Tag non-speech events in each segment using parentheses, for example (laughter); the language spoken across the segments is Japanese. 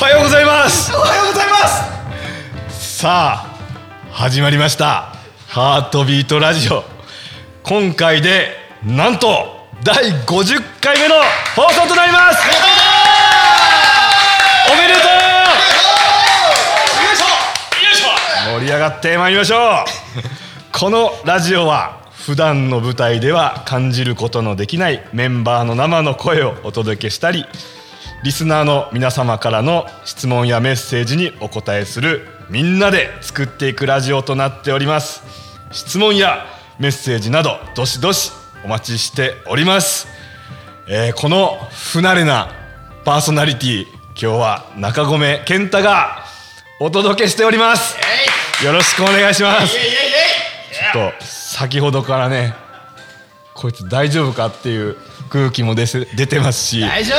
おはようございます。おはようございます。さあ始まりました。ハートビートラジオ。今回でなんと第50回目の放送となります。おめでとう。盛り上がってまいりましょう。このラジオは普段の舞台では感じることのできないメンバーの生の声をお届けしたりリスナーの皆様からの質問やメッセージにお答えするみんなで作っていくラジオとなっております。質問やメッセージなどどしどしお待ちしております、えーこの不慣れなパーソナリティ今日は中込健太がお届けしております。よろしくお願いします。ちょっと先ほどからねこいつ大丈夫かっていう空気も出せ出てますし大丈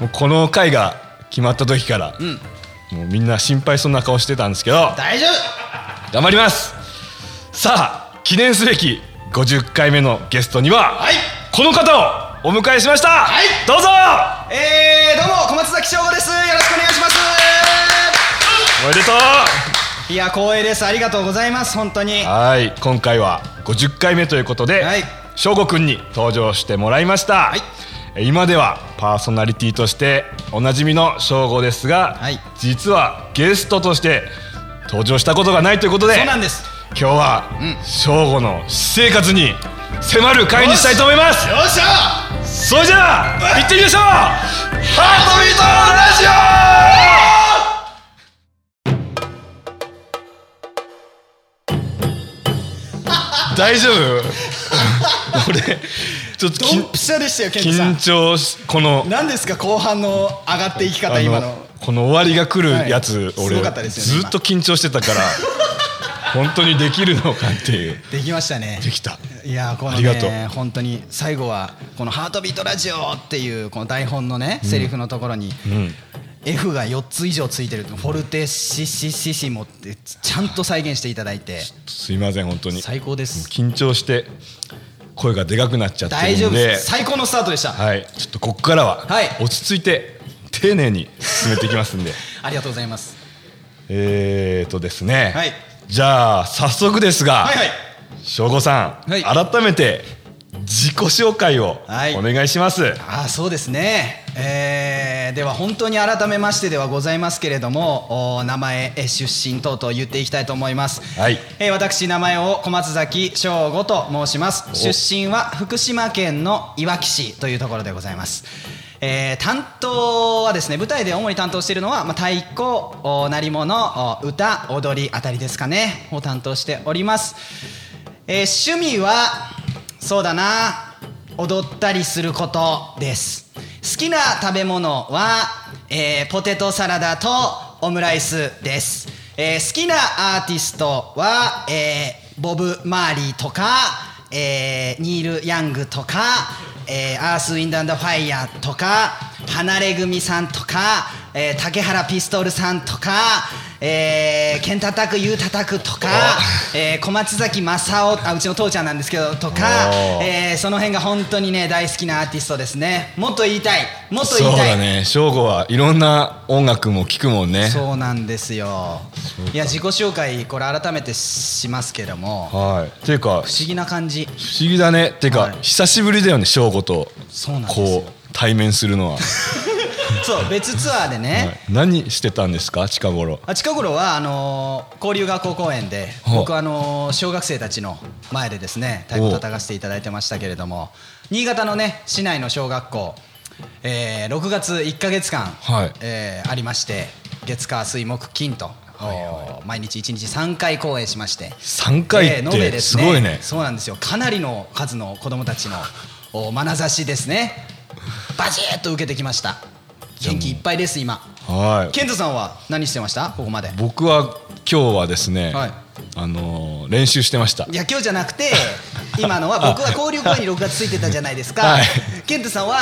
もうこの回が決まった時から、もうみんな心配そうな顔してたんですけど夫大丈頑張ります。さあ記念すべき50回目のゲストには、はい。この方をお迎えしました、はい。どうぞ。夫えー、どうも小松崎翔吾です。よろしくお願いします。おめでとう。いや光栄です。ありがとうございます。本当に。はい。今回は50回目ということで、はい翔吾くんに登場してもらいました、はい。え今ではパーソナリティとしておなじみの翔吾ですが、はい。実はゲストとして登場したことがないということでそうなんです。今日は翔吾、の私生活に迫る回にしたいと思います。よっしゃ。それじゃあ行ってみましょう。ハートビートラジオ。(laughs) 大丈夫？俺ちょっときドンピシャでしたよケントさ緊ん張しこの何ですか後半の上がっていき方今の。この終わりが来るやつ、はい。す俺ごかったですよねずっと緊張してたから本当にできるのかっていう。できましたね。できた。いやこのありがとう。ね本当に最後はこの「ハートビートラジオ」っていうこの台本のね、セリフのところに、ん F が4つ以上ついてるフォルテシシシシモってちゃんと再現していただいて。すいません本当に。最高です。緊張して声がでかくなっちゃって大丈夫でです。最高のスタートでした、はい。ちょっとここからははい。落ち着いて丁寧に進めていきますんで。(laughs) ありがとうございます。えーとですね、はい。じゃあ早速ですが、はいはい。省吾さん、はい。改めて自己紹介をはい。お願いします、ああそうですね、えーでは本当に改めましてではございますけれどもお名前え出身等々言っていきたいと思います、はい。えー私名前を小松崎翔吾と申します。出身は福島県のいわき市というところでございます。えー担当はですね舞台で主に担当しているのは、まあ、太鼓お鳴り物お歌踊りあたりですかね。を担当しております、えー趣味はそうだな。踊ったりすることです。好きな食べ物は、えーポテトサラダとオムライスです、えー好きなアーティストは、えーボブ・マーリーとか、えーニール・ヤングとか、えーアース・ウィンド・アンド・ファイヤーとかハナレグミさんとか、えー竹原ピストルさんとか、えー、ケンタタクユータタクとか、えー小松崎正夫あうちの父ちゃんなんですけどとかえーその辺が本当にね大好きなアーティストですね。もっと言いたい。もっとそう言いたい。だね。省吾はいろんな音楽も聴くもんね。そうなんですよ。いや自己紹介これ改めてしますけどもはい。っていうか不思議な感じ。不思議だね。っていうか、はい。久しぶりだよね省吾とそうなんですよ。こう対面するのは、(laughs) そう別ツアーでね、はい。何してたんですか？近頃。あ近頃はあのー交流学校公園で僕はあのー小学生たちの前でですね太鼓叩かせていただいてましたけれども。新潟のね市内の小学校、えー6月1か月間、はい。えーありまして月火水木金と、お毎日1日3回公演しまして。3回ってですね。ごいね。そうなんですよ。かなりの数の子供たちのお眼差しですね。バチッと受けてきました元気いっぱいです今。はい。ケントさんは何してました？ここまで。僕は今日はですね、はい。あのー練習してました。いや今日じゃなくて (laughs) 今のは僕は交流公演に6月ついてたじゃないですか、はい。ケントさんは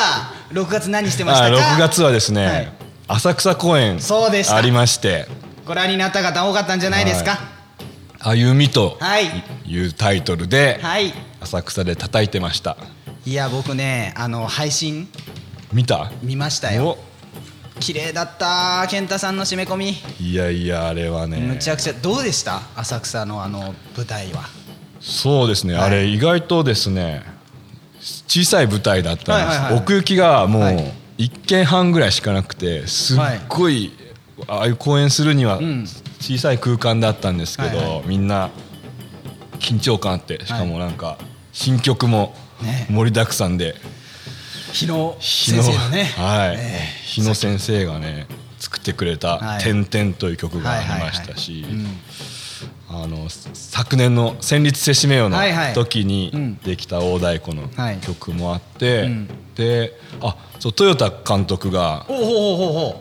6月何してましたあか6月はですね、はい。浅草公演そうでしたありまして。ご覧になった方多かったんじゃないですか「歩み」とはい。いうタイトルではい。浅草で叩いてました。いや僕ねあの配信見た？見ましたよ。お綺麗だった健太さんの締め込み。いやいやあれはね。むちゃくちゃどうでした？浅草のあの舞台は。そうですね、はい。あれ意外とですね小さい舞台だったんです、はいはいはい奥行きがもうはい。1軒半ぐらいしかなくてすっごい、ああいう公演するにはん。小さい空間だったんですけど、はいはみんな緊張感あってしかもなんか新曲もね。盛りだくさんで、日野日先生のね。はい、え日野先生がね作ってくれたはい「点々」という曲がありましたしあの昨年の戦慄せしめよの時うん。にできた大太鼓のはい曲もあって、うん。であそう豊田監督が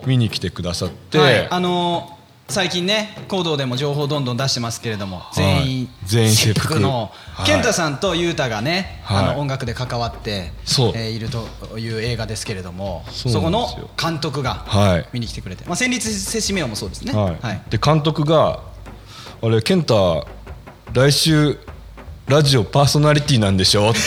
見に来てくださって、はい、あのー最近ね行動でも情報どんどん出してますけれども、全員全員切腹の、はい健太さんと裕太がね、はい。あの音楽で関わってそう。えーいるという映画ですけれどもそこの監督がはい。見に来てくれて、まあ、戦慄せしめよもそうですね。はい。はい。で監督が「あれ健太来週ラジオパーソナリティなんでしょ?」って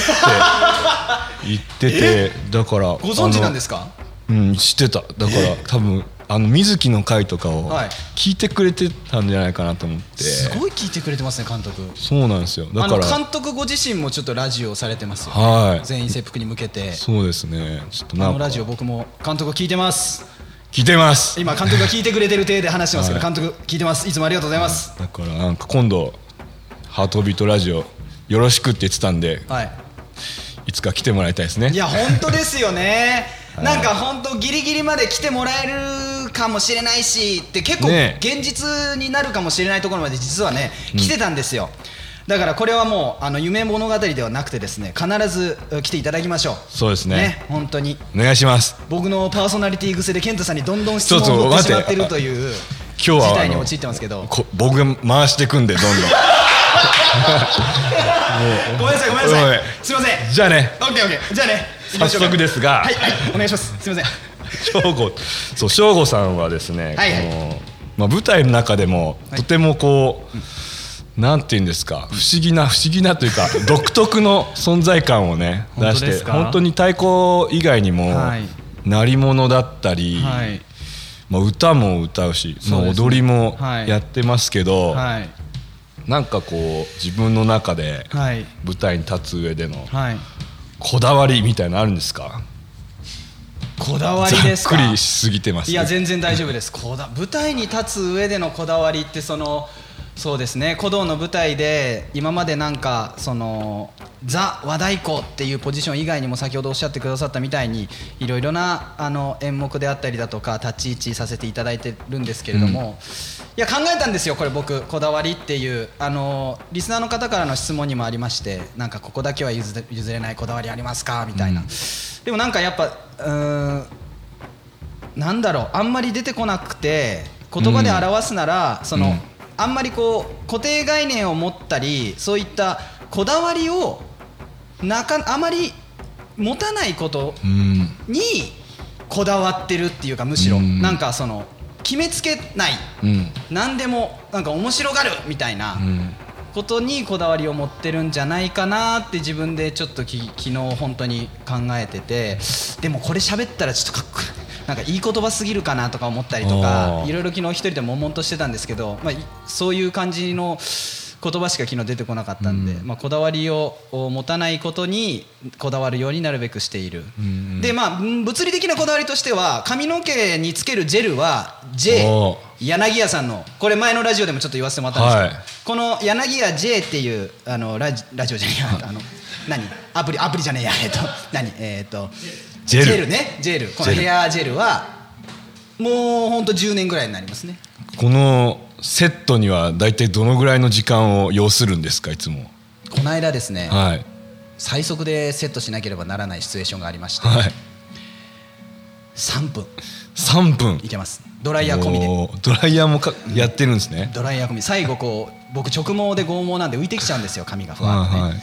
(laughs) 言っててだからご存知なんですか？かうん知ってた。だから多分あの水木の回とかをはい。聞いてくれてたんじゃないかなと思って、すごい聞いてくれてますね監督。そうなんですよ。だから監督ご自身もちょっとラジオをされてますよ、はい。全員切腹に向けて。そうですね。ちょっとなんかあのラジオ僕も監督聞いてます。聞いてます。今監督が聞いてくれてる体で話してますけど、はい。監督聞いてます。いつもありがとうございます、だからなんか今度ハートビートラジオよろしくって言ってたんではい。いつか来てもらいたいですね。いや本当ですよね。(laughs) なんか本当ギリギリまで来てもらえるかもしれないしって結構ね現実になるかもしれないところまで実はね来てたんですよ、だからこれはもうあの夢物語ではなくてですね必ずえ来ていただきましょう。そうですね。本当に。お願いします。僕のパーソナリティ癖で健太さんにどんどん質問を振って。しま待ってるという今日は事態に陥ってますけど。こ僕が回していくんでどんどん。(laughs) ごめんなさいごめんなさおいい。すいません。じゃあね。オッケーオッケー。じゃあね。早速ですが。はいはい。お願いします。すいません省吾そう省吾さんはですね、はいはい。このまあ、舞台の中でもはい。とてもこう、なんて言うんですか不思議な不思議なというか (laughs) 独特の存在感をね出して本当に太鼓以外にも、はい。鳴り物だったり、はい。まあ、歌も歌うし、まあ、踊りもはい。やってますけど、はい。なんかこう自分の中ではい。舞台に立つ上でのはい。こだわりみたいなのあるんですか？こだわりですか？ざっくりしすぎてますいや全然大丈夫です。こだ舞台に立つ上でのこだわりってそのそうですね。鼓動の舞台で今までなんかそのザ和太鼓っていうポジション以外にも先ほどおっしゃってくださったみたいにいろいろなあの演目であったりだとか立ち位置させていただいてるんですけれども、いや考えたん。ですよこれ僕こだわりっていうあのリスナーの方からの質問にもありましてなんかここだけは譲れないこだわりありますかみたいな、でもなんかやっぱうーんなんだろう。あんまり出てこなくて言葉で表すなら、その、うんあんまりこう固定概念を持ったりそういったこだわりをなかあまり持たないことうんにこだわってるっていうかむしろ、うん。なんかその決めつけない。うん。何でもなんか面白がるみたいなうん。ことにこだわりを持ってるんじゃないかなって自分でちょっとき昨日本当に考えてて。でもこれ喋ったらちょっとかっこなんかいい言葉すぎるかなとか思ったりとかいろいろ昨日一人で悶々としてたんですけど、まあ、いそういう感じの言葉しか昨日出てこなかったんで、まあ、こだわりをを持たないことにこだわるようになるべくしている、んでまあうん物理的なこだわりとしては髪の毛につけるジェルは J 柳家さんのこれ前のラジオでもちょっと言わせてもらったんですけど、はい。この柳家 J っていうあのラジラジオじゃねえやあの何？アプリアプリじゃねえやえっと何？えっとジェル。ねジェル。このヘアジェルはもうほんと10年ぐらいになりますね。このセットには大体どのぐらいの時間を要するんですかいつも。この間ですね、はい。最速でセットしなければならないシチュエーションがありまして、はい。3分。3分。いけます。ドライヤー込みで。ドライヤーもかやってるんですね。ドライヤー込み。最後こう僕直毛で剛毛なんで浮いてきちゃうんですよ髪がふわっとね、はいはい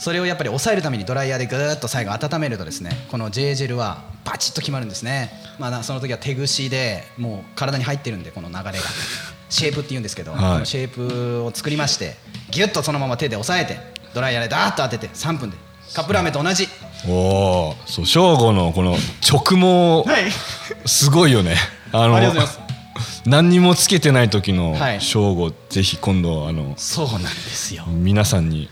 それをやっぱり抑えるためにドライヤーでぐーっと最後温めるとですねこの J ジェルはバチッと決まるんですね。まあなその時は手ぐしでもう体に入ってるんでこの流れが。(laughs) シェイプって言うんですけど、はい。このシェイプを作りましてギュッとそのまま手で押さえてドライヤーでダーッと当てて3分で。カップラーメンと同じ。おおそう正吾のこの直毛はい。すごいよね。あのありがとうございま何にもつけてない時のはい。正吾、ぜひ今度あのそうなんですよ。皆さんに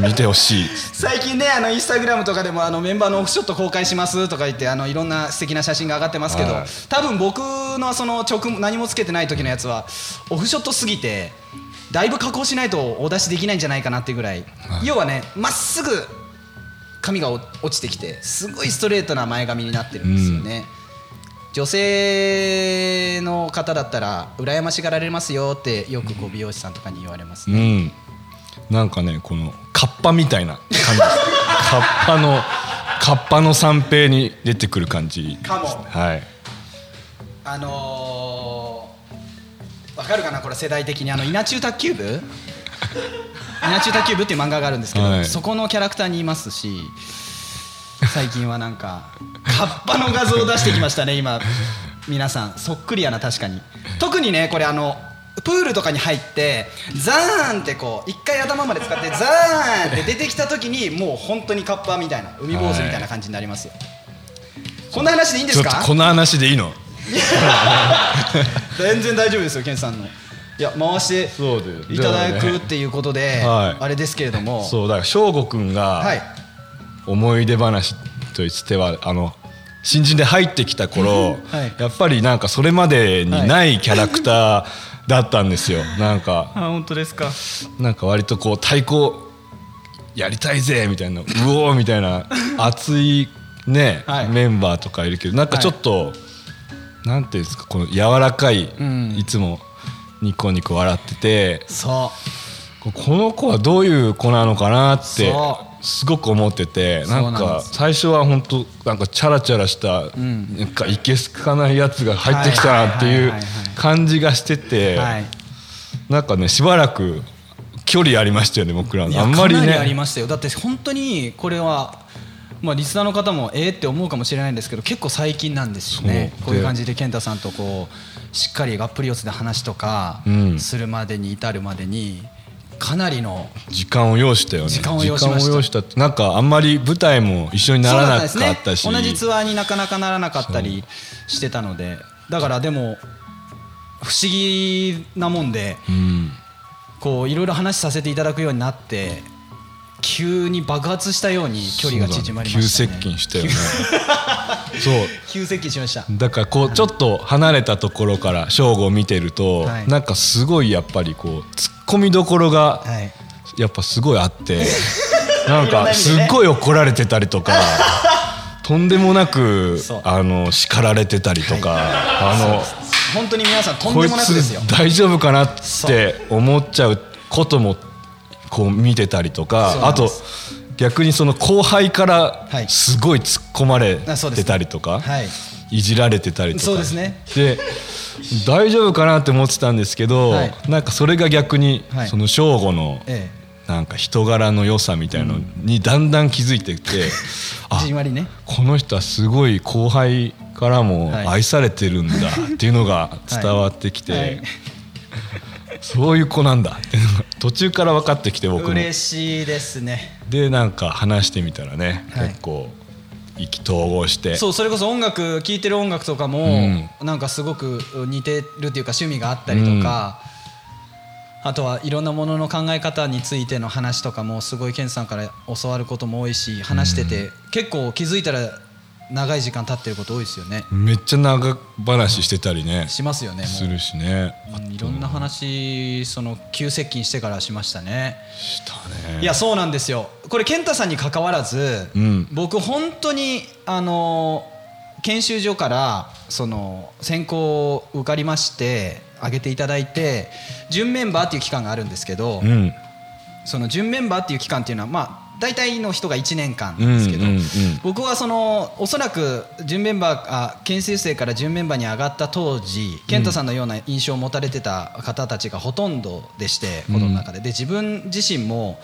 見てほしい。最近ねあのインスタグラムとかでもあのメンバーのオフショット公開しますとか言ってあのいろんな素敵な写真が上がってますけど、はい。多分僕のその直何もつけてない時のやつはオフショットすぎてだいぶ加工しないとお出しできないんじゃないかなっていうぐらい、要はねまっすぐ髪がお落ちてきてすごいストレートな前髪になってるんですよね、女性の方だったら羨ましがられますよってよくこう美容師さんとかに言われますね、うんなんかねこのカッパみたいな感じ。カッパのカッパの三平に出てくる感じ。かも。はい。あのー、わかるかなこれ世代的に。あの稲中卓球部？稲中卓球部っていう漫画があるんですけど、はい。そこのキャラクターにいますし最近はなんかカッパの画像を出してきましたね今。皆さん。そっくりやな確かに。特にねこれあのプールとかに入ってザーンってこう一回頭まで使ってザーンって出てきた時にもう本当にカッパみたいな海坊主みたいな感じになります。よ、こんな話でいいんですか？ちょっとこの話でいいの？(laughs) 全然大丈夫ですよケンさんの。いや回していただくっていうことで、はい。あれですけれども。そうだから翔吾くんがはい。思い出話としてはあの新人で入ってきた頃、(laughs) はい。やっぱりなんかそれまでにないキャラクターだったんですよ。なんかあ本当ですか？なんか割とこう太鼓やりたいぜみたいなうおーみたいな (laughs) 熱いね、はい。メンバーとかいるけどなんかちょっと、なんていうんですかこの柔らかい、ん。いつもニコニコ笑っててそこの子はどういう子なのかなってそすごく思っててなんんです。最初は本当なんかチャラチャラした、なんかいけすかないやつが入ってきたなっていう感じがしてて、うはい。なんかねしばらく距離ありましたよね僕らの。あんまりかなりありねましたよ。だって本当にこれはまあリスナーの方もえーって思うかもしれないんですけど結構最近なんですよね。こういう感じで健太さんとこうしっかりがっぷり四つで話とかうん。するまでに至るまでにかなりの時間を要したよね。時間を要しました。時間を要したってなんかあんまり舞台も一緒にならなかったし。ね、同じツアーになかなかならなかったりしてたので。だからでも不思議なもんでうんこういろいろ話させていただくようになって急に爆発したように距離が縮まりましたね。急接近したよね。(laughs) そう。急接近しました。だからこうちょっと離れたところから正吾を見てると、はい。なんかすごいやっぱりこう突っ込みどころがはい。やっぱすごいあって (laughs) なんいろんなかすっごい怒られてたりとか (laughs) とんでもなくあの叱られてたりとか、あの本当に皆さんとんでもなくですよ。つ大丈夫かなって思っちゃうこともこう見てたりとかあと逆にその後輩からはい。すごい突っ込まれてたりとか、はいいじられてたりとか。そうですね。で大丈夫かなって思ってたんですけど、はい。なんかそれが逆にはい。その正吾のえなんか人柄の良さみたいのにだんだん気づいてきて、えあじんね。この人はすごい後輩からもはい。愛されてるんだっていうのが伝わってきて、はい。はい。そういう子なんだっていうのが途中から分かってきて僕も。嬉しいですね。でなんか話してみたらね、はい。結構意気投合して。そうそれこそ音楽聴いてる音楽とかも、うん。なんかすごく似てるっていうか趣味があったりとか、あとはいろんなものの考え方についての話とかもすごいケンさんから教わることも多いし話してて、結構気づいたら長い時間経ってること多いですよね。めっちゃ長話してたりね。しますよねするしね。うんいろんな話その急接近してからしましたね。したね。いやそうなんですよ。これ健太さんに関わらず、うん。僕本当にあの研修所からその選考を受かりまして挙げていただいて準メンバーっていう期間があるんですけど、うん。その準メンバーっていう期間っていうのはまあ大体の人が1年間なんですけど、僕はそのおそらく準メンバーあ研修生から準メンバーに上がった当時健太さんのような印象を持たれてた方たちがほとんどでしてこの中で。で自分自身も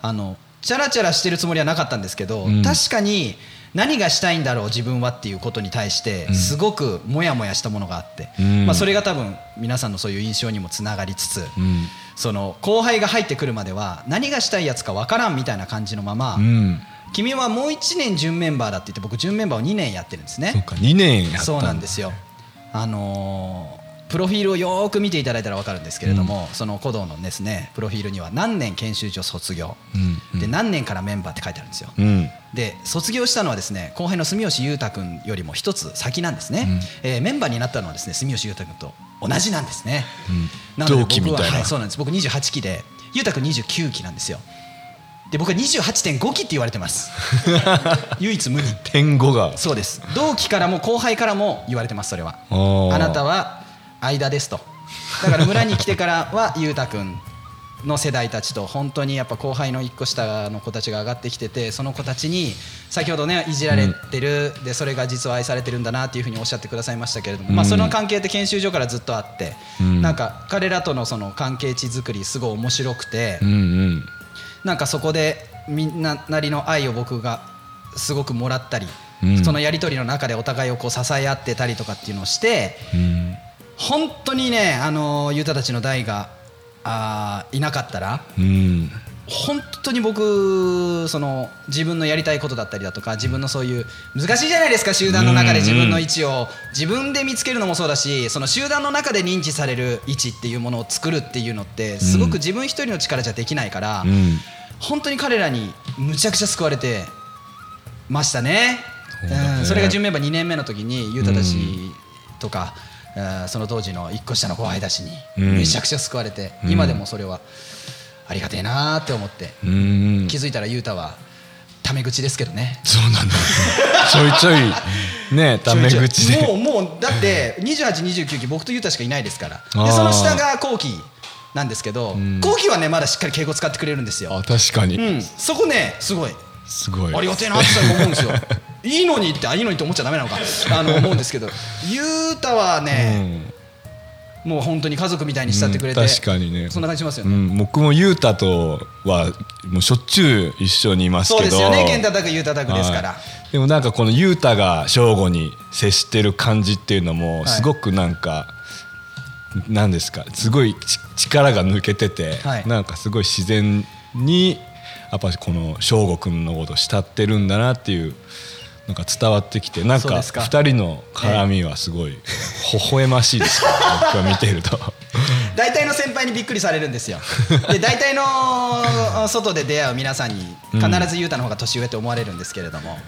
あのチャラチャラしてるつもりはなかったんですけど、うん。確かに何がしたいんだろう自分はっていうことに対してすごくモヤモヤしたものがあって、うん。まあ、それが多分皆さんのそういう印象にもつながりつつ、うんその後輩が入ってくるまでは何がしたいやつかわからんみたいな感じのまま、うん。君はもう1年準メンバーだって言って僕準メンバーを2年やってるんですね。そうか2年やったそうなんですよ。あのープロフィールをよーく見ていただいたら分かるんですけれども、その古道のですねプロフィールには何年研修所卒業、うんうん。で何年からメンバーって書いてあるんですよ、うん。で卒業したのはですね後輩の住吉裕太君よりも一つ先なんですね、えーメンバーになったのはですね住吉裕太君と同じなんですね、うん。なので同期みたいな。僕ははい、そうなんです。僕28期で裕太君29期なんですよ。で僕は28.5期って言われてます。(laughs) 唯一無二。点5が。そうです。同期からも後輩からも言われてますそれは。あなたは間ですと。だから村に来てからは裕太君の世代たちと本当にやっぱ後輩の一個下の子たちが上がってきててその子たちに先ほどねいじられてる、でそれが実は愛されてるんだなっていうふうにおっしゃってくださいましたけれども、まあ、その関係って研修所からずっとあって、うん。なんか彼らとのその関係値作りすごい面白くて、なんかそこでみんななりの愛を僕がすごくもらったり、うん。そのやり取りの中でお互いをこう支え合ってたりとかっていうのをしてうん本当にねあのユタたちの代があーいなかったらうん。本当に僕その自分のやりたいことだったりだとか自分のそういう難しいじゃないですか集団の中で自分の位置を。自分で見つけるのもそうだしその集団の中で認知される位置っていうものを作るっていうのってすごく自分一人の力じゃできないから、うん。本当に彼らにむちゃくちゃ救われてましたね。そうん。それが準メンバー2年目の時に雄太たちとか、えーその当時の1個下の後輩たちにうん。めちゃくちゃ救われて、うん。今でもそれはありがてえなーって思って、うん。気づいたら雄太はタメ口ですけどね。そうなんだ。ちょいちょいねタメ口で。もうもうだって2829期僕と雄太しかいないですから。でその下が後期なんですけどん。後期はねまだしっかり敬語使ってくれるんですよ。あ確かに、うん、そこねすごいすごい。ありがてえなって思うんですよ。(laughs) いいのにってあいいのにって思っちゃダメなのか。あの思うんですけど。ゆうたはね、もう本当に家族みたいに慕ってくれて、うん確かにね。そんな感じしますよね、うん、僕も雄太とはもうしょっちゅう一緒にいますけど。そうですよね健太拓ゆうた拓ですから、はい。でもなんかこの雄太が正吾に接してる感じっていうのもはい。すごくなんか、なんですかすごいち力が抜けてて、はい。なんかすごい自然にやっぱこの正吾君のことを慕ってるんだなっていうなんか伝わってきてなんかそうですか。2人の絡みはすごい微笑ましいですよ、(laughs) 僕は見てると。大体の先輩にびっくりされるんですよ。で大体の外で出会う皆さんに必ずゆうたの方が年上って思われるんですけれども、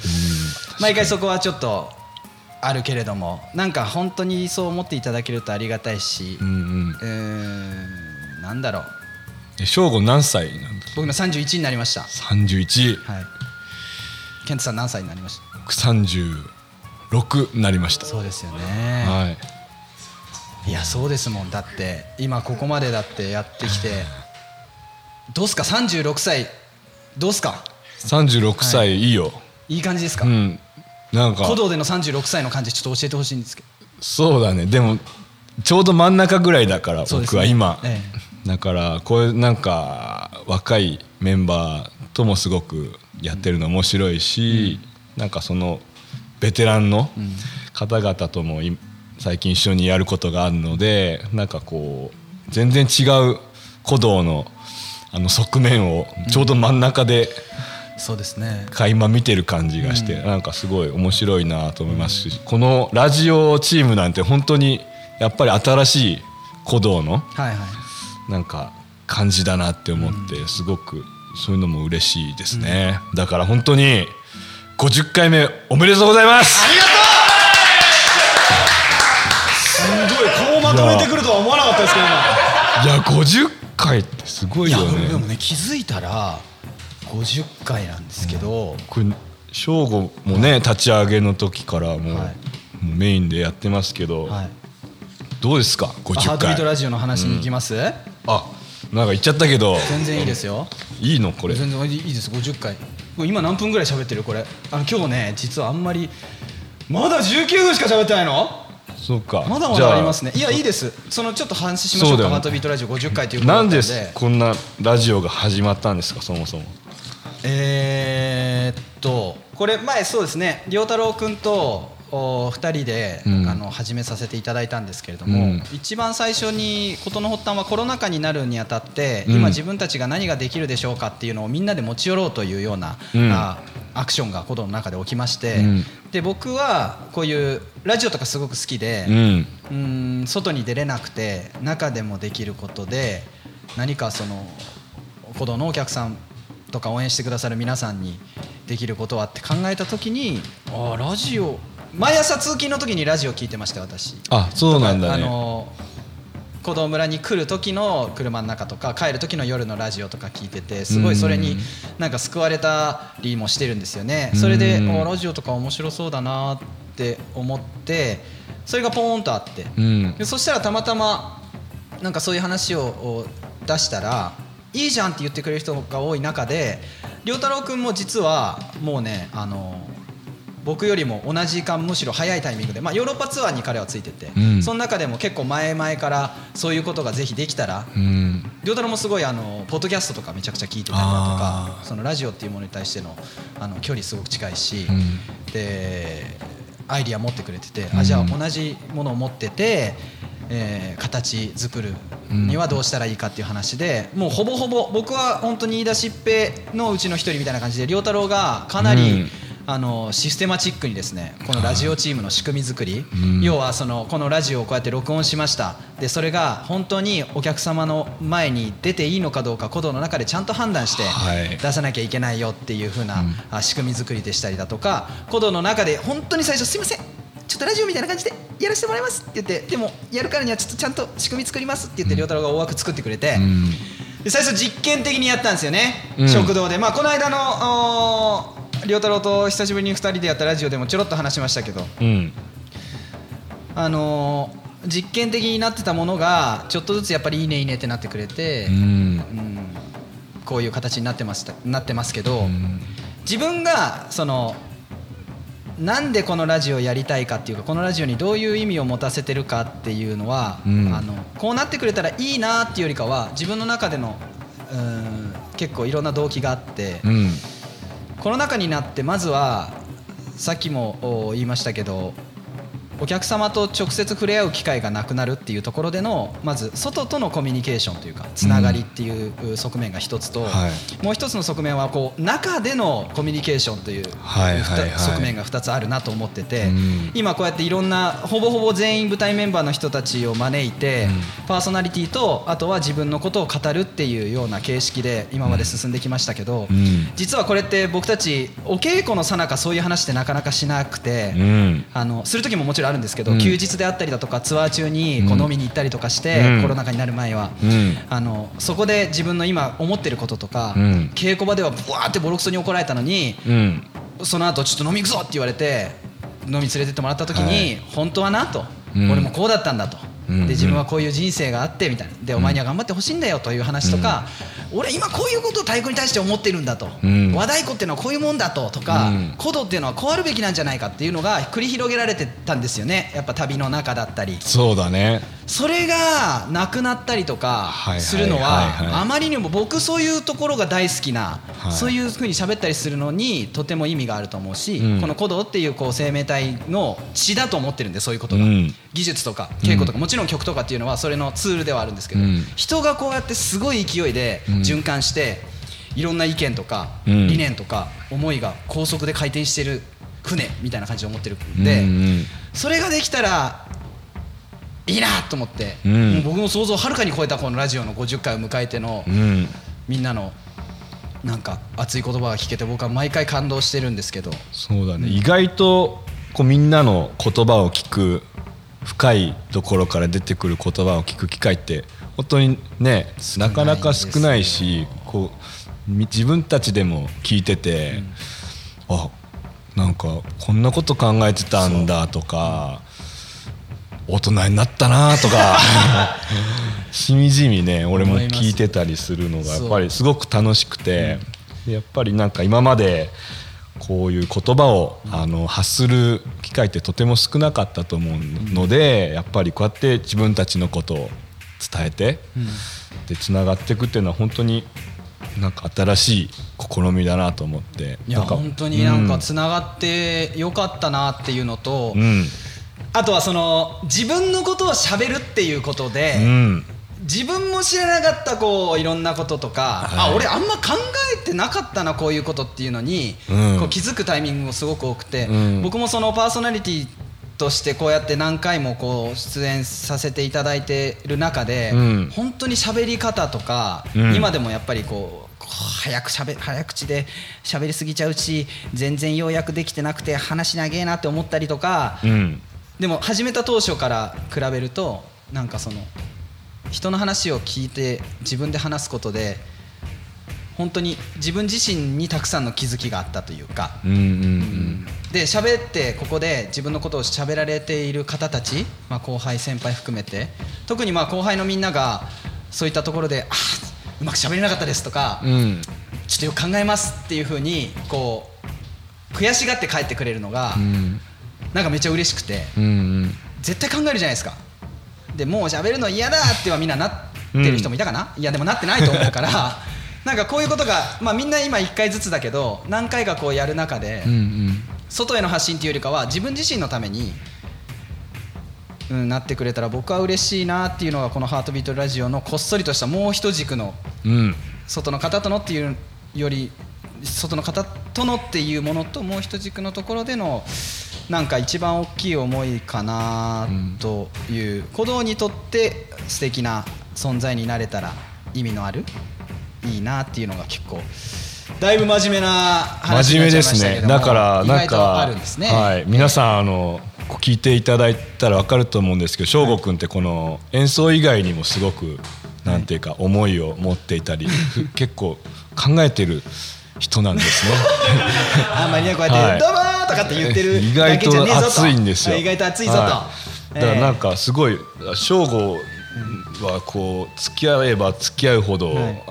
毎回そこはちょっとあるけれどもなんか本当にそう思っていただけるとありがたいしうんうん。なんだろう。え正吾何歳なんだ？僕の31になりました。31はい。ケントさん何歳になりました？僕36になりました。そうですよね、はい。い、やそうですもん。だって今ここまでだってやってきてどうすか？36歳どうすか？36歳い。いよ、いい感じですか、うん。なんか。古道での36歳の感じちょっと教えてほしいんですけど。そうだね。でもちょうど真ん中ぐらいだからそうですね。僕は今、えだからこういうなんか若いメンバーともすごくやってるの面白いし、なんかそのベテランの方々ともい最近一緒にやることがあるのでなんかこう全然違う古道のあの側面をちょうど真ん中でそうですね。垣間見てる感じがして、なんかすごい面白いなと思いますし、このラジオチームなんて本当にやっぱり新しい古道のはいはいなんか感じだなって思ってすごくそういうのも嬉しいですね、だから本当に50回目おめでとうございます。ありがとう。すごいこうまとめてくるとは思わなかったですけど今。いや50回ってすごいいやよねでもね気づいたら50回なんですけど、これ正吾もね立ち上げの時からもう,、はい。もうメインでやってますけど、はい、どうですか？ハー50トビー回トラジオの話に行きます、あなんか言っちゃったけど。全然いいですよ。いいの？これ。全然いいです。50回今何分ぐらい喋ってるこれ？あの今日ね実はあんまりまだ19分しか喋ってないの？そうか。まだまだあ。りますね。いやいいです。そのちょっと話しましょそうかハートビートラジオ50回ということだなんでこんなラジオが始まったんですか？そもそも。えーっとこれ前そうですね。良太郎君とお2人で、うん。あの始めさせていただいたんですけれども、うん。一番最初に事の発端はコロナ禍になるにあたって、うん。今自分たちが何ができるでしょうかっていうのをみんなで持ち寄ろうというような、うん。あアクションがコドの中で起きまして、うん。で僕はこういうラジオとかすごく好きで、うん。うーん外に出れなくて中でもできることで何かその鼓動のお客さんとか応援してくださる皆さんにできることはって考えた時にああラジオ毎朝通勤の時にラジオ聞いてました私。あそうなんだあねの鼓動村に来る時の車の中とか帰る時の夜のラジオとか聞いててすごいそれになんか救われたりもしてるんですよね。それでラジオとか面白そうだなって思ってそれがポーンとあって。うん。でそしたらたまたまなんかそういう話をを出したらいいじゃんって言ってくれる人が多い中で良太郎君も実はもうねあの僕よりも同じかむしろ早いタイミングで、まあ、ヨーロッパツアーに彼はついてて、うん。その中でも結構前々からそういうことがぜひできたらうん。良太郎もすごいあのポッドキャストとかめちゃくちゃ聞いてたりだとあかそのラジオっていうものに対してのあの距離すごく近いし、うん。でアイディア持ってくれてて、うん。あじゃあ同じものを持ってて、えー形作るにはどうしたらいいかっていう話で、もうほぼほぼ僕は本当に言い出しっぺのうちの一人みたいな感じで良太郎がかなり、うんあのシステマチックにですねこのラジオチームの仕組み作り、うん。要はそのこのラジオをこうやって録音しました。でそれが本当にお客様の前に出ていいのかどうか鼓動の中でちゃんと判断してはい。出さなきゃいけないよっていう風な、仕組み作りでしたりだとか鼓動の中で本当に最初すいませんちょっとラジオみたいな感じでやらせてもらいますって言ってでもやるからにはちょっとちゃんと仕組み作りますって言って亮太郎が大枠作ってくれて、うん。で最初実験的にやったんですよね、うん。食堂で。まあこの間の亮太郎と久しぶりに2人でやったラジオでもちょろっと話しましたけどうん。あのー実験的になってたものがちょっとずつやっぱりいいねいいねってなってくれて、うん。うんこういう形になってましたなってますけど、うん。自分がそのなんでこのラジオをやりたいかっていうかこのラジオにどういう意味を持たせてるかっていうのは、うん。あのこうなってくれたらいいなっていうよりかは自分の中でのうん結構いろんな動機があって、うんコロナ禍になってまずはさっきも言いましたけどお客様と直接触れ合う機会がなくなるっていうところでのまず外とのコミュニケーションというかつながりっていう側面が一つと、はい。もう一つの側面はこう中でのコミュニケーションというはいはいはい。側面が2つあるなと思ってて、うん。今こうやっていろんなほぼほぼ全員舞台メンバーの人たちを招いて、パーソナリティとあとは自分のことを語るっていうような形式で今まで進んできましたけど、うん。実はこれって僕たちお稽古のさなかそういう話ってなかなかしなくて、うん。あのする時ももちろんあるんですけど、うん。休日であったりだとかツアー中にこううん飲みに行ったりとかして、うん。コロナ禍になる前は、うん。あのそこで自分の今思ってることとか、うん。稽古場ではブワーってボロクソに怒られたのにうん。その後ちょっと飲み行くぞって言われて飲み連れてってもらった時に、はい。本当はなと、うん。俺もこうだったんだと、うんで自分はこういう人生があってみたいな。でお前には頑張ってほしいんだよという話とか、俺今こういうことを太鼓に対して思ってるんだと、うん。和太鼓っていうのはこういうもんだととか、うん。鼓動っていうのはこうあるべきなんじゃないかっていうのが繰り広げられてたんですよね。やっぱ旅の中だったり。そうだねそれがなくなったりとかするのはあまりにも僕そういうところが大好きな、はい。そういうふうに喋ったりするのにとても意味があると思うし、うん。この鼓動っていうこう生命体の血だと思ってるんでそういうことが、うん。技術とか稽古とか、もちろん曲とかっていうのはそれのツールではあるんですけど、うん。人がこうやってすごい勢いでうん。循環して、いろんな意見とか、うん。理念とか思いが高速で回転してる船みたいな感じで思ってるんで、それができたらいいなと思って、うん。もう僕の想像をはるかに超えたこのラジオの50回を迎えての、うん。みんなのなんか熱い言葉が聞けて僕は毎回感動してるんですけど。そうだね、意外とこうみんなの言葉を聞く深いところから出てくる言葉を聞く機会って本当にねなかなか少ないしこうみ自分たちでも聞いてて、あなんかこんなこと考えてたんだとか大人になったなとか。(laughs) しみじみね俺も聞いてたりするのがやっぱりすごく楽しくて、でやっぱりなんか今までこういう言葉をあの発する機会ってとても少なかったと思うのでやっぱりこうやって自分たちのことを伝えて、でつながっていくっていうのは本当になんか新しい試みだなと思って。いや本当になんかつながってよかったなっていうのと、うんあとはその自分のことを喋るっていうことで、うん。自分も知らなかったこういろんなこととか、はい。あ俺あんま考えてなかったなこういうことっていうのに、うん。こう気づくタイミングもすごく多くて、うん。僕もそのパーソナリティとしてこうやって何回もこう出演させていただいてる中で、うん。本当に喋り方とか、うん。今でもやっぱりこうこう早くしゃべ早口で喋りすぎちゃうし全然要約できてなくて話長えなって思ったりとか、うんでも始めた当初から比べるとなんかその人の話を聞いて自分で話すことで本当に自分自身にたくさんの気づきがあったというか、うんうんで喋ってここで自分のことを喋られている方たち、まあ、後輩先輩含めて特にまあ後輩のみんながそういったところで「あーうまく喋れなかったです」とか、うんうん。ちょっとよく考えます」っていうふうにこう悔しがって帰ってくれるのが、うんなんかめっちゃ嬉しくて。うんうん。絶対考えるじゃないですか。でもう喋るの嫌だってはみんななってる人もいたかな、いやでもなってないと思うから (laughs) なんかこういうことが、まあ、みんな今1回ずつだけど何回かこうやる中で、うんうん。外への発信っていうよりかは自分自身のために、うん、なってくれたら僕は嬉しいなっていうのがこの「ハートビートラジオ」のこっそりとしたもう一軸のうん。外の方とのっていうより外の方とのっていうものともう一軸のところでのなんか一番大きい思いかなという鼓動にとって素敵な存在になれたら意味のあるいいなっていうのが結構だいぶ真面目な話真面目ですになっちゃいましたけどねだからなんかあるんですねはい、皆さんあの聞いていただいたら分かると思うんですけど翔吾君ってこの演奏以外にもすごくなんていうか思いを持っていたり結構考えてる人なんですね。あんまりねこうやってはい「どうも!」とかって言ってる意外だけじゃねえぞと熱いんですよ。意外と熱いぞと、はい。だからなんかすごい翔吾はこう付き合えば付き合うほど、はい。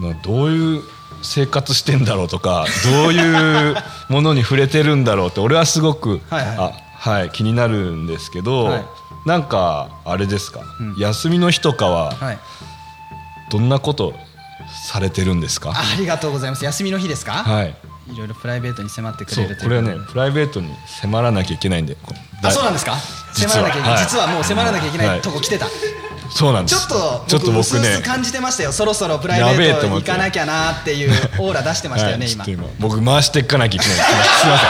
などういう生活してんだろうとかどういうものに触れてるんだろうって俺はすごくはいはい。あはい気になるんですけど、はい。なんかあれですか、うん。休みの日とかははい。どんなことされてるんですか、あありがとうございます。休みの日ですか、はいいろいろプライベートに迫ってくそれるといううこれはねプライベートに迫らなきゃいけないんでこあそうなんですか？迫らなきゃいけない、はい。実はもう迫らなきゃいけなはい。いとこ来てた、そうなんです。ちょっとちょっと僕ね。感じてましたよ。そろそろプライベートえと思って。行かなきゃなっていうオーラ出してましたよね、今。今僕回していかなきゃいけない。ですすいません。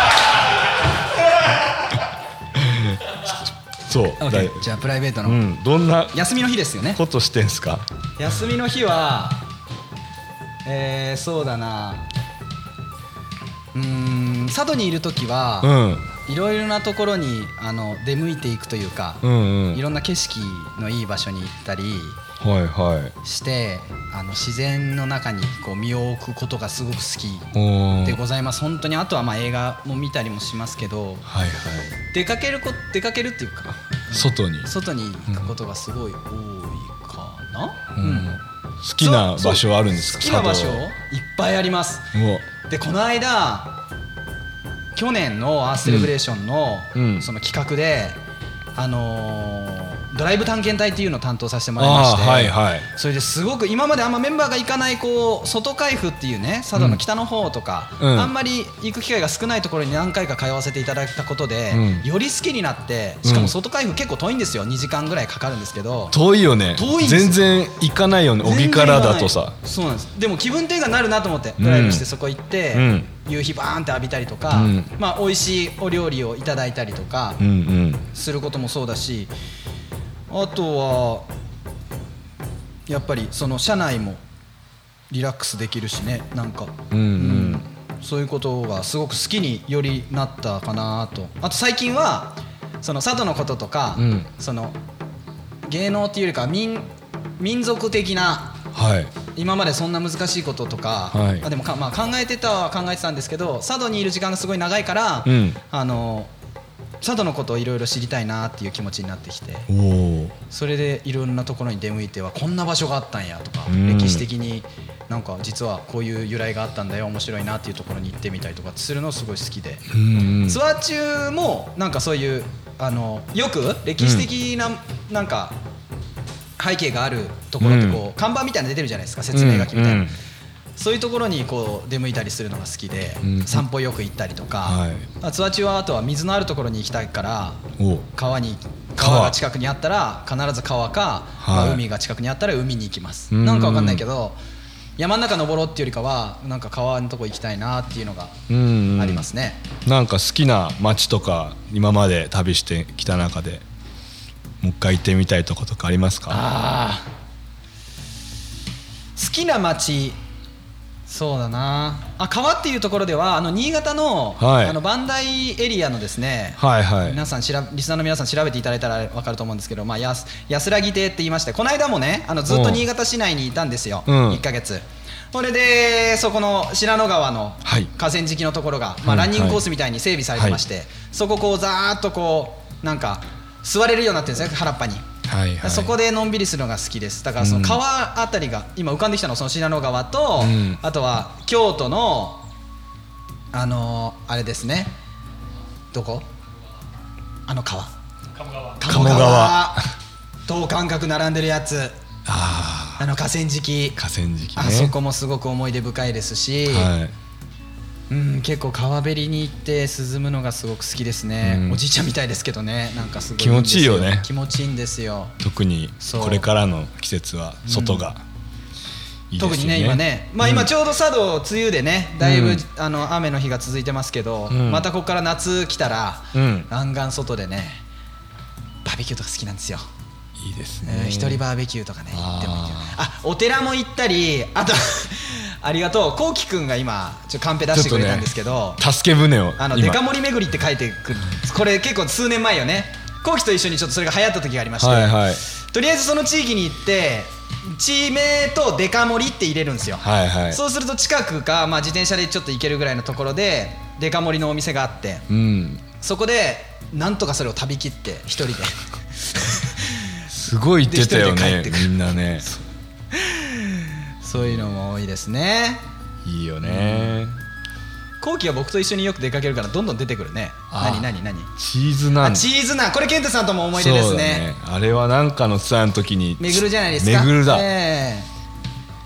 (laughs) そう。じゃあプライベートの、うん。どんな休みの日ですよね。ことしてんすか？休みの日はえー、そうだなうーん佐渡にいる時は、うん。いろいろなところにあの出向いていくというか、うんうん。いろんな景色のいい場所に行ったりはいはい。してあの自然の中にこう身を置くことがすごく好きでございます。本当にあとはまあ映画も見たりもしますけどはいはい。出かけるこ出かけるっていうか外に、外に行くことがすごい多いかな、うん。好きな場所あるんですか？好きな場所いっ佐ぱいあります。渡もでこの間去年のアースセレブレーションの,、うん。その企画で、あのードライブ探検隊っていうのを担当させてもうらいまして、はいはい。それですごく今まであんまメンバーが行かないこう外海部っていうね佐渡の北の方とか、うん。あんまり行く機会が少ないところに何回か通わせていただいたことで、うん。より好きになってしかも外海部結構遠いんですよ。2時間ぐらいかかるんですけど遠いよ。ね遠い全然行かないよね小木からだとさそうなんです。でも気分転換になるなと思ってドライブしてそこ行って、うん。夕日バーンって浴びたりとか、うん。まあ美味しいお料理をいただいたりとかうんうんすることもそうだしあとはやっぱりその車内もリラックスできるしねなんか、うんうん。そういうことがすごく好きによりなったかなと。あと最近はその佐渡のこととか、うん。その芸能っていうよりかは民民族的なはい。今までそんな難しいこととか、はい。あでもか、まあ、考えてたは考えてたんですけど佐渡にいる時間がすごい長いから、うん。あの佐渡のことをいろいろ知りたいなっていう気持ちになってきてそれでいろんなところに出向いてはこんな場所があったんやとか、うん。歴史的になんか実はこういう由来があったんだよ面白いなっていうところに行ってみたりとかするのすごい好きで、ツアー中もなんかそういうあのよく歴史的ななんか背景があるところってこう、看板みたいなの出てるじゃないですか説明書きみたいな、そういうところにこう出向いたりするのが好きで、うん。散歩よく行ったりとか、はい。まあツアー中はあとは水のあるところに行きたいからお。川に川。川が近くにあったら必ず川か、海が近くにあったら海に行きます、うん。なんかわかんないけど山の中登ろうっていうよりかはなんか川のとこ行きたいなっていうのがありますね、なんか好きな街とか今まで旅してきた中でもう一回行ってみたいとことかありますか？好きな町そうだな。あ川っていうところではあの新潟の,、はい。あの磐梯エリアのですね、はいはい。皆さんしらリスナーの皆さん調べていただいたら分かると思うんですけど、まあ、やす安らぎ亭って言いましてこの間もねあのずっと新潟市内にいたんですよ、うん。1か月。それでそこの信濃川のはい。河川敷のところが、まあ、はいランニングコースみたいに整備されてまして、そここうざーっとこうなんか座れるようになってるんですね原っぱに。はいはい。そこでのんびりするのが好きです。だからその川あたりが今浮かんできたのはその信濃川と、うん。あとは京都のあのーあれですね。どこ？あの川。鴨川。等間隔並んでるやつ。ああの河川敷。あ河川敷ね。あそこもすごく思い出深いですし、はいうん、結構川べりに行って涼むのがすごく好きですね、うん。おじいちゃんみたいですけどね。なんかすごい気持ちいいよね。気持ちいいんですよ。特にこれからの季節は外がいいですよ特にね今ね、まあ、今ちょうど佐渡梅雨でねだいぶ、うん。あの雨の日が続いてますけど、うん。またここから夏来たら、うん。湾岸外でねバーベキューとか好きなんですよ、いいですうんね一人バーベキューとかね行ってもいいけど。ああお寺も行ったりあとありがとう。こうきくんが今ちょっとカンペ出してくれたんですけど、助け舟をあの今。デカ盛り巡りって書いてくる。これ結構数年前よね。こうきと一緒にちょっとそれが流行った時がありまして、はいはい。とりあえずその地域に行って地名とデカ盛りって入れるんですよ、はいはい。そうすると近くか、まあ、自転車でちょっと行けるぐらいのところでデカ盛りのお店があってうん。そこでなんとかそれを食べきって一人で。すごい言ってたよねみんなねそういうのも多いですね。いいよね。後期は僕と一緒によく出かけるからどんどん出てくるね。あ何何何？チーズナン。あチーズナン。これ健太さんとも思い出ですそうだね。あれはなんかのツアーの時にめぐるじゃないですか。めぐるだ。え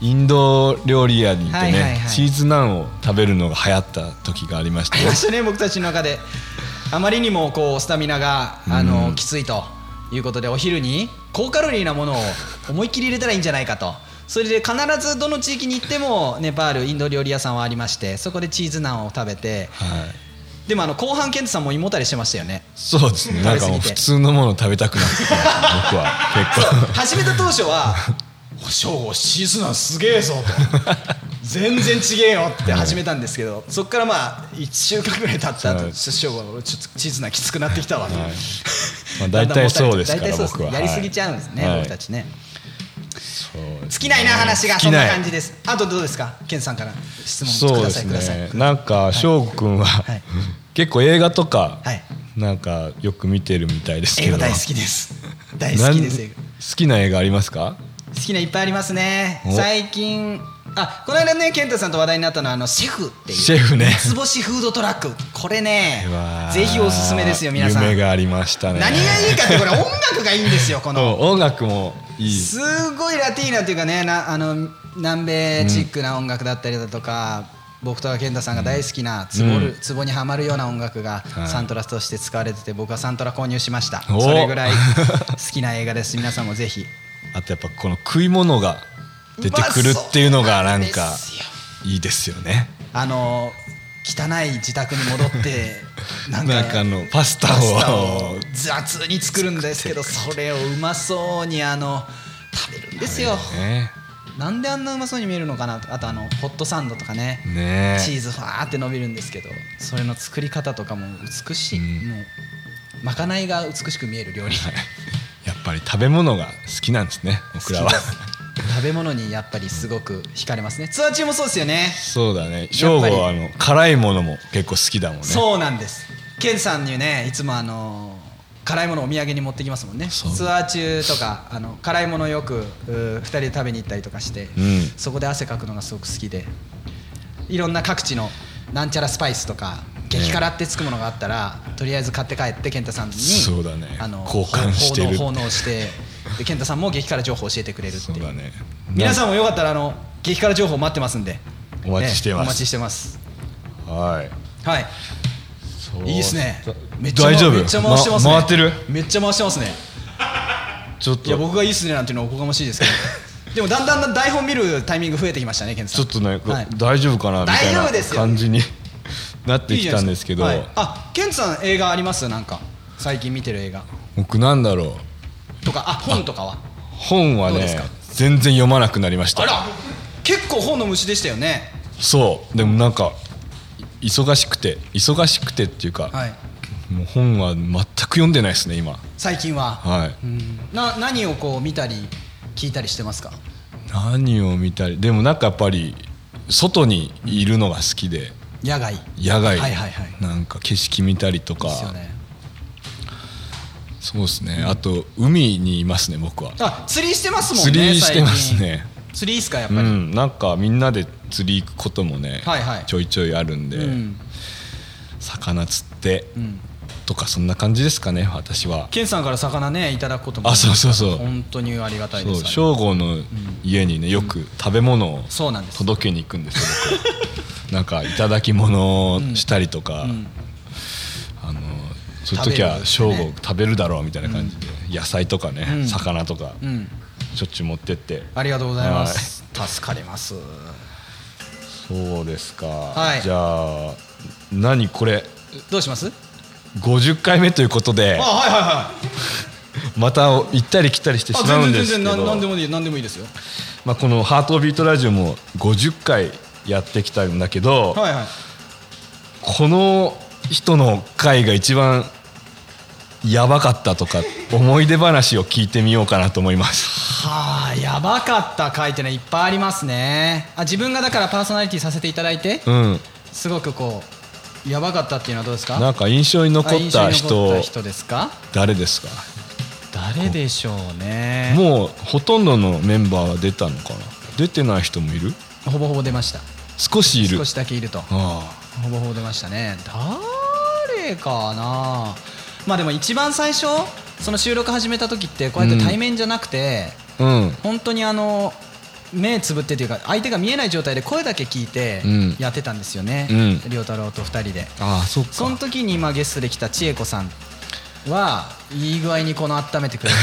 インド料理屋に行ってね、はいはいはい。チーズナンを食べるのが流行った時がありましたよ。えありましたね僕たちの中で。あまりにもこうスタミナがあの、うんきついということでお昼に高カロリーなものを思いっきり入れたらいいんじゃないかとそれで必ずどの地域に行ってもネパールインド料理屋さんはありましてそこでチーズナンを食べてはい。でもあの後半ケントさんも胃もたれしてましたよね。そうですね。なんかもう普通のもの食べたくなってきた僕は結構。始めた当初は「おしょうごチーズナンすげえぞ」と「全然ちげえよ」って始めたんですけどそこからまあ1週間ぐらい経った後ちょっとチーズナンきつくなってきたわと、はい。まあ大体そうですから大体そうです僕はやりすぎちゃうんですね、はい。僕たちね尽きないな話がそんな感じです。あとどうですか？ケンさんから質問くだそうですさいください。ねなんか翔くんは、はい。結構映画とか、はい。なんかよく見てるみたいですけど。映画大好きです。大好きです。好きな映画ありますか？好きないっぱいありますね。お。最近あこの間ね健太さんと話題になったのはあのシェフっていうシェフね。三つ星フードトラック。これねぜひおすすめですよ皆さん。夢がありましたね。何がいいかってこれ音楽がいいんですよこの。(laughs) 音楽もすごいラティーナっていうかねなあの南米チックな音楽だったりだとか、僕とか健太さんが大好きなツボる、うん。ツボにはまるような音楽がはい。サントラとして使われてて僕はサントラ購入しました。おそれぐらい (laughs) 好きな映画です。皆さんもぜひ。あとやっぱこの食い物が出てくるっていうのがなんかいいですよね。あの汚い自宅に戻って (laughs) なんかあのパスタをを雑に作るんですけどそれをうまそうにあの食べるんですよ。ね。なんであんなうまそうに見えるのかなと。あとあのホットサンドとかね。ね。チーズファーって伸びるんですけどそれの作り方とかも美しい、うん。もうまかないが美しく見える料理。やっぱり食べ物が好きなんですね僕らは。好きです食べ物にやっぱりすごく惹かれますね。ツアー中もそうですよね。そうだね。翔吾はあの辛いものも結構好きだもんね。そうなんです。ケンさんにねいつもあの辛いものをお土産に持ってきますもんね。ツアー中とかあの辛いものよく2人で食べに行ったりとかして、うん。そこで汗かくのがすごく好きで。いろんな各地のなんちゃらスパイスとか激辛ってつくものがあったら、とりあえず買って帰って健太さんにそうだね。あの交換して奉納してで健太さんも激辛情報を教えてくれるっていう。ね。皆さんもよかったらあの激辛情報待ってますんで。お待ちしてます。ええお待ちしてます。はい。はい。いいですね。だめっちゃ大丈夫？めっちゃ回してますね、ま回ってる？めっちゃ回してますね。ちょっと。いや僕がいいっすねなんていうのはおこがましいですけど。(laughs) でもだんだん台本見るタイミング増えてきましたねケンさん。ちょっとね、はい。大丈夫かなみたいな感じになってきたんですけど。いいはい。あケンさん映画あります？なんか。最近見てる映画。僕なんだろうとかあ本とかは？本はね全然読まなくなりました。あら結構本の虫でしたよね。そう。でもなんかい忙しくて忙しくてっていうか、はい。もう本は全く読んでないですね今。最近は？はい。うん。な何をこう見たり聞いたりしてますか？何を見たりでもなんかやっぱり外にいるのが好きで。野外。野外、はいはいはい。なんか景色見たりとか。ですよねそうですね、あと海にいますね僕は。あ釣りしてますもんね釣りしてますね。釣りいいっすかやっぱり、うん。なんかみんなで釣り行くこともね、はいはい。ちょいちょいあるんで、うん。魚釣ってうん。とかそんな感じですかね私は。ケンさんから魚ねいただくこともあそうそうそう。本当にありがたいでそうす正吾の家にねよく食べ物を届けに行くんですよ僕。(laughs) なんかいただき物をしたりとか、そういう時は食正べるんですね。吾食べるだろうみたいな感じで、野菜とかね、うん。魚とかうん。しょっちゅう持ってって。ありがとうございます、助かります。そうですか、はい。じゃあ何これ？どうします？50回目ということで。あはいはいはい。(laughs) また行ったり来たりしてしまうんですけ全然全然何でどもいい何でもいいですよ。まあこの「ハートビートラジオ」も50回やってきたんだけど、はいはい。この人の回が一番やばかったとか思い出話を聞いてみようかなと思います。はあやばかった回ってのはいっぱいありますね。あ自分がだからパーソナリティさせていただいてうん。すごくこうやばかったっていうのはどうですか？なんか印象に残った人。人ですか？誰ですか？誰でしょうね。もうほとんどのメンバーは出たのかな？出てない人もいる？ほぼほぼ出ました。少しいる。少しだけいると。ああ。ほぼほぼ出ましたね。誰かな。まあでも一番最初その収録始めた時ってこうやって対面じゃなくて、うん。本当にあの目つぶってというか相手が見えない状態で声だけ聞いてうん。やってたんですよね。うん。亮、太郎と2人で。ああそっか。その時に今ゲストで来た千恵子さんはいい具合にこの温めてくれて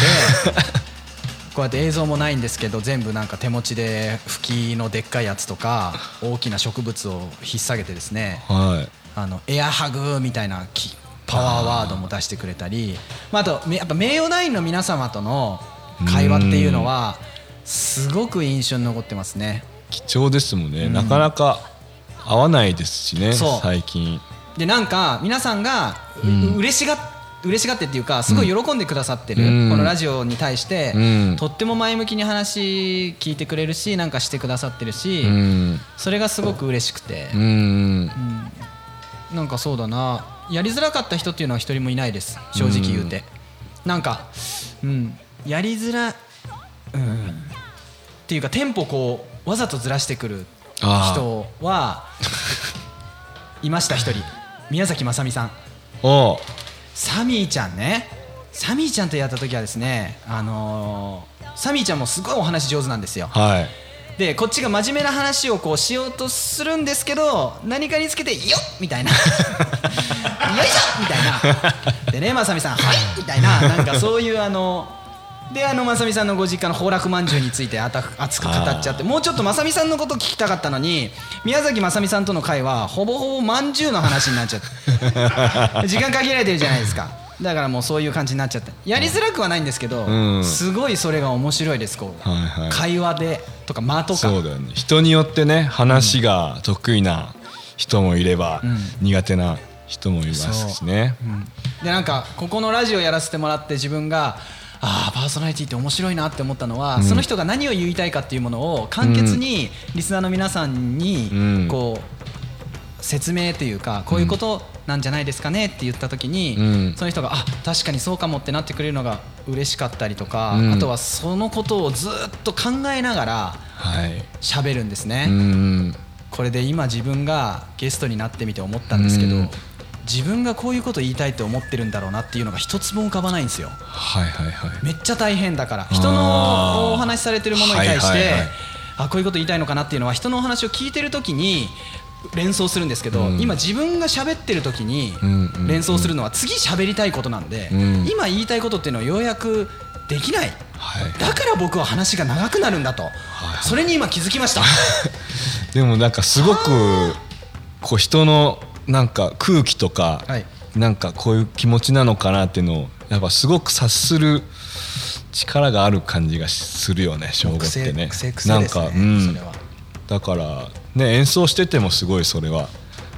(laughs) こうやって映像もないんですけど全部なんか手持ちで吹きのでっかいやつとか大きな植物を引っ提げてですね。はいあのエアハグみたいなきパワーワードも出してくれたりまあ、あとめやっぱ名誉ナインの皆様との会話っていうのはすごく印象に残ってますね。貴重ですもんね、なかなか会わないですしね最近。でなんか皆さんがう、うん嬉しが嬉しがってっていうかすごい喜んでくださってる、うん。このラジオに対して、うん。とっても前向きに話聞いてくれるしなんかしてくださってるし、うん。それがすごく嬉しくて。う、んなんかそうだな。やりづらかった人っていうのは一人もいないです。正直言うて、なんか、うん、やりづら、うん、っていうかテンポこうわざとずらしてくる人はいました一人。(laughs) 宮崎雅美さん。おう。サミーちゃんね。サミーちゃんとやった時はですねあのーサミーちゃんもすごいお話上手なんですよ。はいでこっちが真面目な話をこうしようとするんですけど何かにつけて「よっ! (laughs)」みたいな「よいしょ!」みたいなでねまさみさん「はい!」みたいななんかそういうあのであのまさみさんのご実家の崩落まんじゅうについてあた熱く語っちゃってもうちょっとまさみさんのこと聞きたかったのに宮崎まさみさんとの会はほぼほぼまんじゅうの話になっちゃって (laughs) 時間限られてるじゃないですかだからもうそういう感じになっちゃって。やりづらくはないんですけど、うん。すごいそれが面白いですこう、はいはい。会話でとか間とか。そうだよね。人によってね話が得意な人もいれば、うん。苦手な人もいますしね。でなんかここのラジオやらせてもらって自分がああパーソナリティって面白いなって思ったのは、うん。その人が何を言いたいかっていうものを簡潔にリスナーの皆さんにうん。こう説明というかこういうことなんじゃないですかねって言った時に、うん。その人があ確かにそうかもってなってくれるのが嬉しかったりとか、うん。あとはそのことをずっと考えながらはい。喋るんですね。うんこれで今自分がゲストになってみて思ったんですけど、うん。自分がこういうこと言いたいと思ってるんだろうなっていうのが一つも浮かばないんですよ。はいはいはい。めっちゃ大変だから。ー。人のお話しされてるものに対して、はいはいはい。あこういうこと言いたいのかなっていうのは人のお話を聞いてる時に連想するんですけど、うん。今自分が喋ってる時に連想するのは次喋りたいことなんで、うん。今言いたいことっていうのをようやくできない。はい。だから僕は話が長くなるんだと、それに今気づきました。(laughs) でもなんかすごくこう人のなんか空気とか、はい。なんかこういう気持ちなのかなっていうのをやっぱすごく察する力がある感じがするよね小五ってね。癖癖なんですねかうん。それはだからね演奏しててもすごいそれは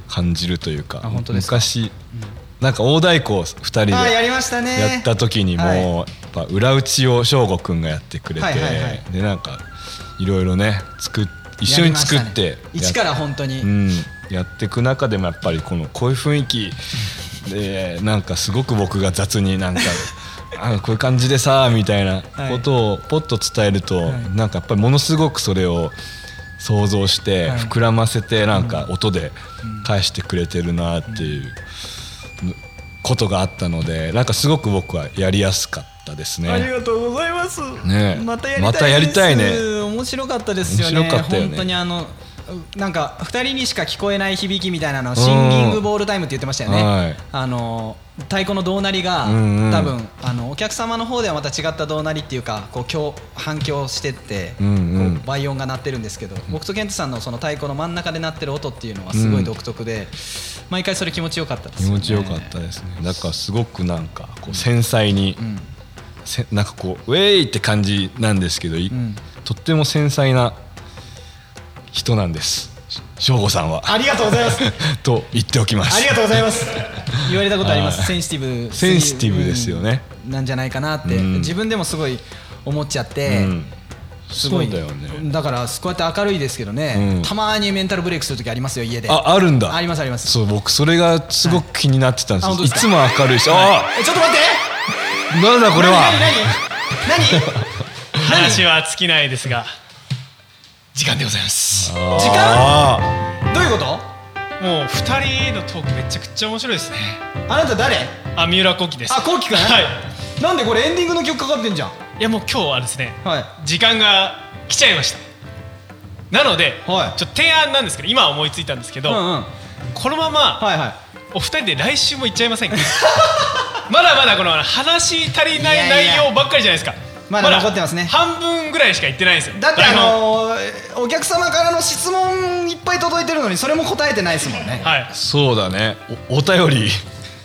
感じるというかあ本当ですか？昔、なんか大太鼓を2人であやりましたね。やった時にも、はい。やっぱ裏打ちを翔吾くんがやってくれて、はいはいはいでなんかいろいろね作っ一緒に作ってね。一から本当に、うん、やっていく中でもやっぱりこのこういう雰囲気でなんかすごく僕が雑になんか (laughs) あこういう感じでさみたいなことをポッと伝えると、はい。なんかやっぱりものすごくそれを想像してはい膨らませてなんか音で返してくれてるなっていうことがあったのでなんかすごく僕はやりやすかったですね。ありがとうございます。ねえまたやりたいね面白かったですよね。ね本当にあのなんか二人にしか聞こえない響きみたいなのをシンギングボールタイムって言ってましたよね。はい。あの太鼓の胴鳴りが、うんうん。多分あのお客様の方ではまた違った胴鳴りっていうかこう今日反響してって、うんうん。こう倍音が鳴ってるんですけど、僕とケントさんのその太鼓の真ん中で鳴ってる音っていうのはすごい独特で、毎回それ気持ちよかったですよね。気持ちよかったですね。だからすごくなんかこう繊細に、うん。せなんかこうウェイって感じなんですけど、とっても繊細な人なんです。省吾さんは。ありがとうございます。(laughs) と言っておきます。ありがとうございます。(laughs) 言われたことあります。はいセンシティブ。センシティブですよね。うん。なんじゃないかなって、うん。自分でもすごい思っちゃって。うん。すごい。だよね。だからこうやって明るいですけどね、うん。たまにメンタルブレイクする時ありますよ家で。ああるんだ。ありますあります。そう僕それがすごく気になってたんです。はい。あ本当ですか？つも明るいし、あえちょっと待って。あなんだこれは。何何何？何？話は尽きないですが時間でございます。時間？あどういうこと？もう二人のトークめちゃくちゃ面白いですね。あなた誰？あ三浦幸喜です。あこうきくんはい。なんでこれエンディングの曲かかってんじゃん？いやもう今日はですねはい。時間が来ちゃいました。なので、はい。ちょっと提案なんですけど今思いついたんですけど、うんうん。はいこのままはいお二人で来週も行っちゃいませんか？(laughs) まだまだこの話足りない内容ばっかりじゃないですかまだ残ってますね。半分ぐらいしか言ってないんですよ。だってあのーお客様からの質問いっぱい届いてるのにそれも答えてないですもんね。はい。そうだね。おお便り。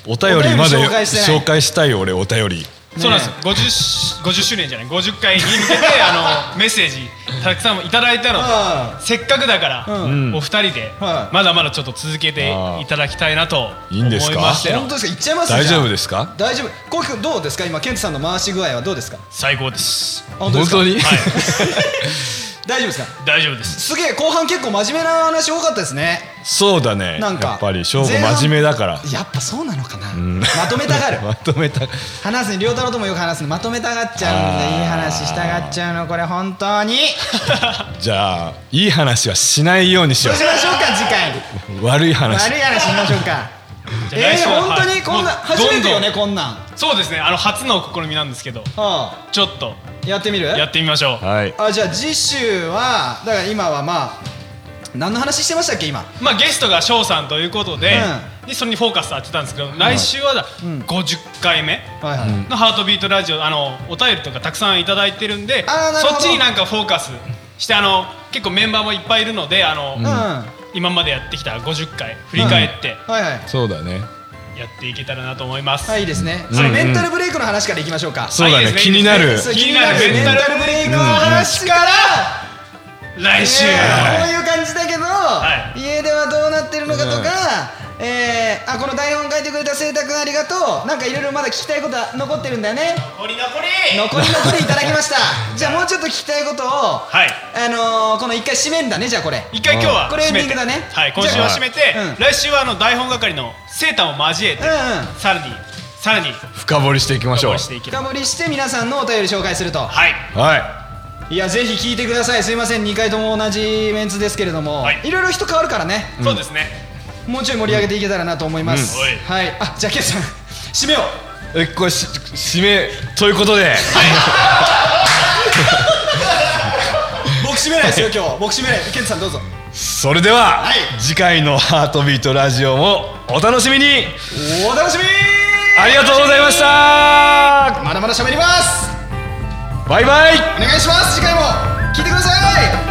お便りまでお便り紹介してない。紹介したいよ俺お便りそうなんです。よ 50, 50周年じゃない。50回に向けて (laughs) あのメッセージたくさんいただいたの。であせっかくだから、うん。お二人ではい。まだまだちょっと続けていただきたいなと思いいいんですか？ましての本当ですか？言っちゃいます？大丈夫すですか？大丈夫。こうきくんどうですか？今ケントさんの回し具合はどうですか？最高です。あ本当ですか？に、はい (laughs) 大丈夫ですか？大丈夫です。すげえ後半結構真面目な話多かったですね。そうだね。なんかやっぱり翔吾真面目だから。やっぱそうなのかな、ん。まとめたがる。(laughs) まとめた話すに亮太郎ともよく話すのまとめたがっちゃうんでいい話したがっちゃうのこれ本当に。(laughs) じゃあいい話はしないようにしよどうしましょうか次回。う (laughs) 悪い話。悪い話しましょうかえー、本当にこんなはい初めてよねどんどんこんなん。そうですね。あの初の試みなんですけど。あちょっと。あやってみる？やってみましょう。はい。あじゃあ次週はだから今はまあ何の話してましたっけ今？まあゲストが翔さんということで,、うでそれにフォーカス当てたんですけど、来週はだ、ん。50回目はいはい、のハートビートラジオあのお便りとかたくさんいただいてるんであーなるほど。そっちになんかフォーカスしてあの結構メンバーもいっぱいいるのであの、うん、は今までやってきた50回振り返っていはいそうだね。やっていけたらなと思います、はいいいですね、メンタルブレイクの話からいきましょうか。そうだね。気になる。気になる。メンタルブレイクの話から、来週、えーこういう感じだけど、い。家ではどうなってるのかとか、えーあこの台本書いてくれた晴太君ありがとう。なんかいろいろまだ聞きたいことは残ってるんだよね。残り残り。残り残りいただきました。(laughs) じゃあもうちょっと聞きたいことを、はい。あのー、この一回締めんだねじゃあこれ。一回今日はこれエンディ締めてングだね。はい今週は締めて、じゃあうん。来週はあの台本係のセーターを交えて、うんうん。さらにさらに深掘りしていきましょう。深掘りしていける深掘りして皆さんのお便り紹介すると。はい。はい。やぜひ聞いてください。すいません。2回とも同じメンツですけれども、はい。いろいろ人変わるからね。そうですねもうちょい盛り上げていけたらなと思います、うん。はい。はい。あじゃあケイさん締めようえこれし締めということで。(laughs) 僕締締めないですよ今日僕締めない。ケントさんどうぞ。それでは、はい。次回のハートビートラジオもお楽しみに。お楽しみ。ありがとうございました。まだまだ喋ります。バイバイ。お願いします。次回も。聞いてください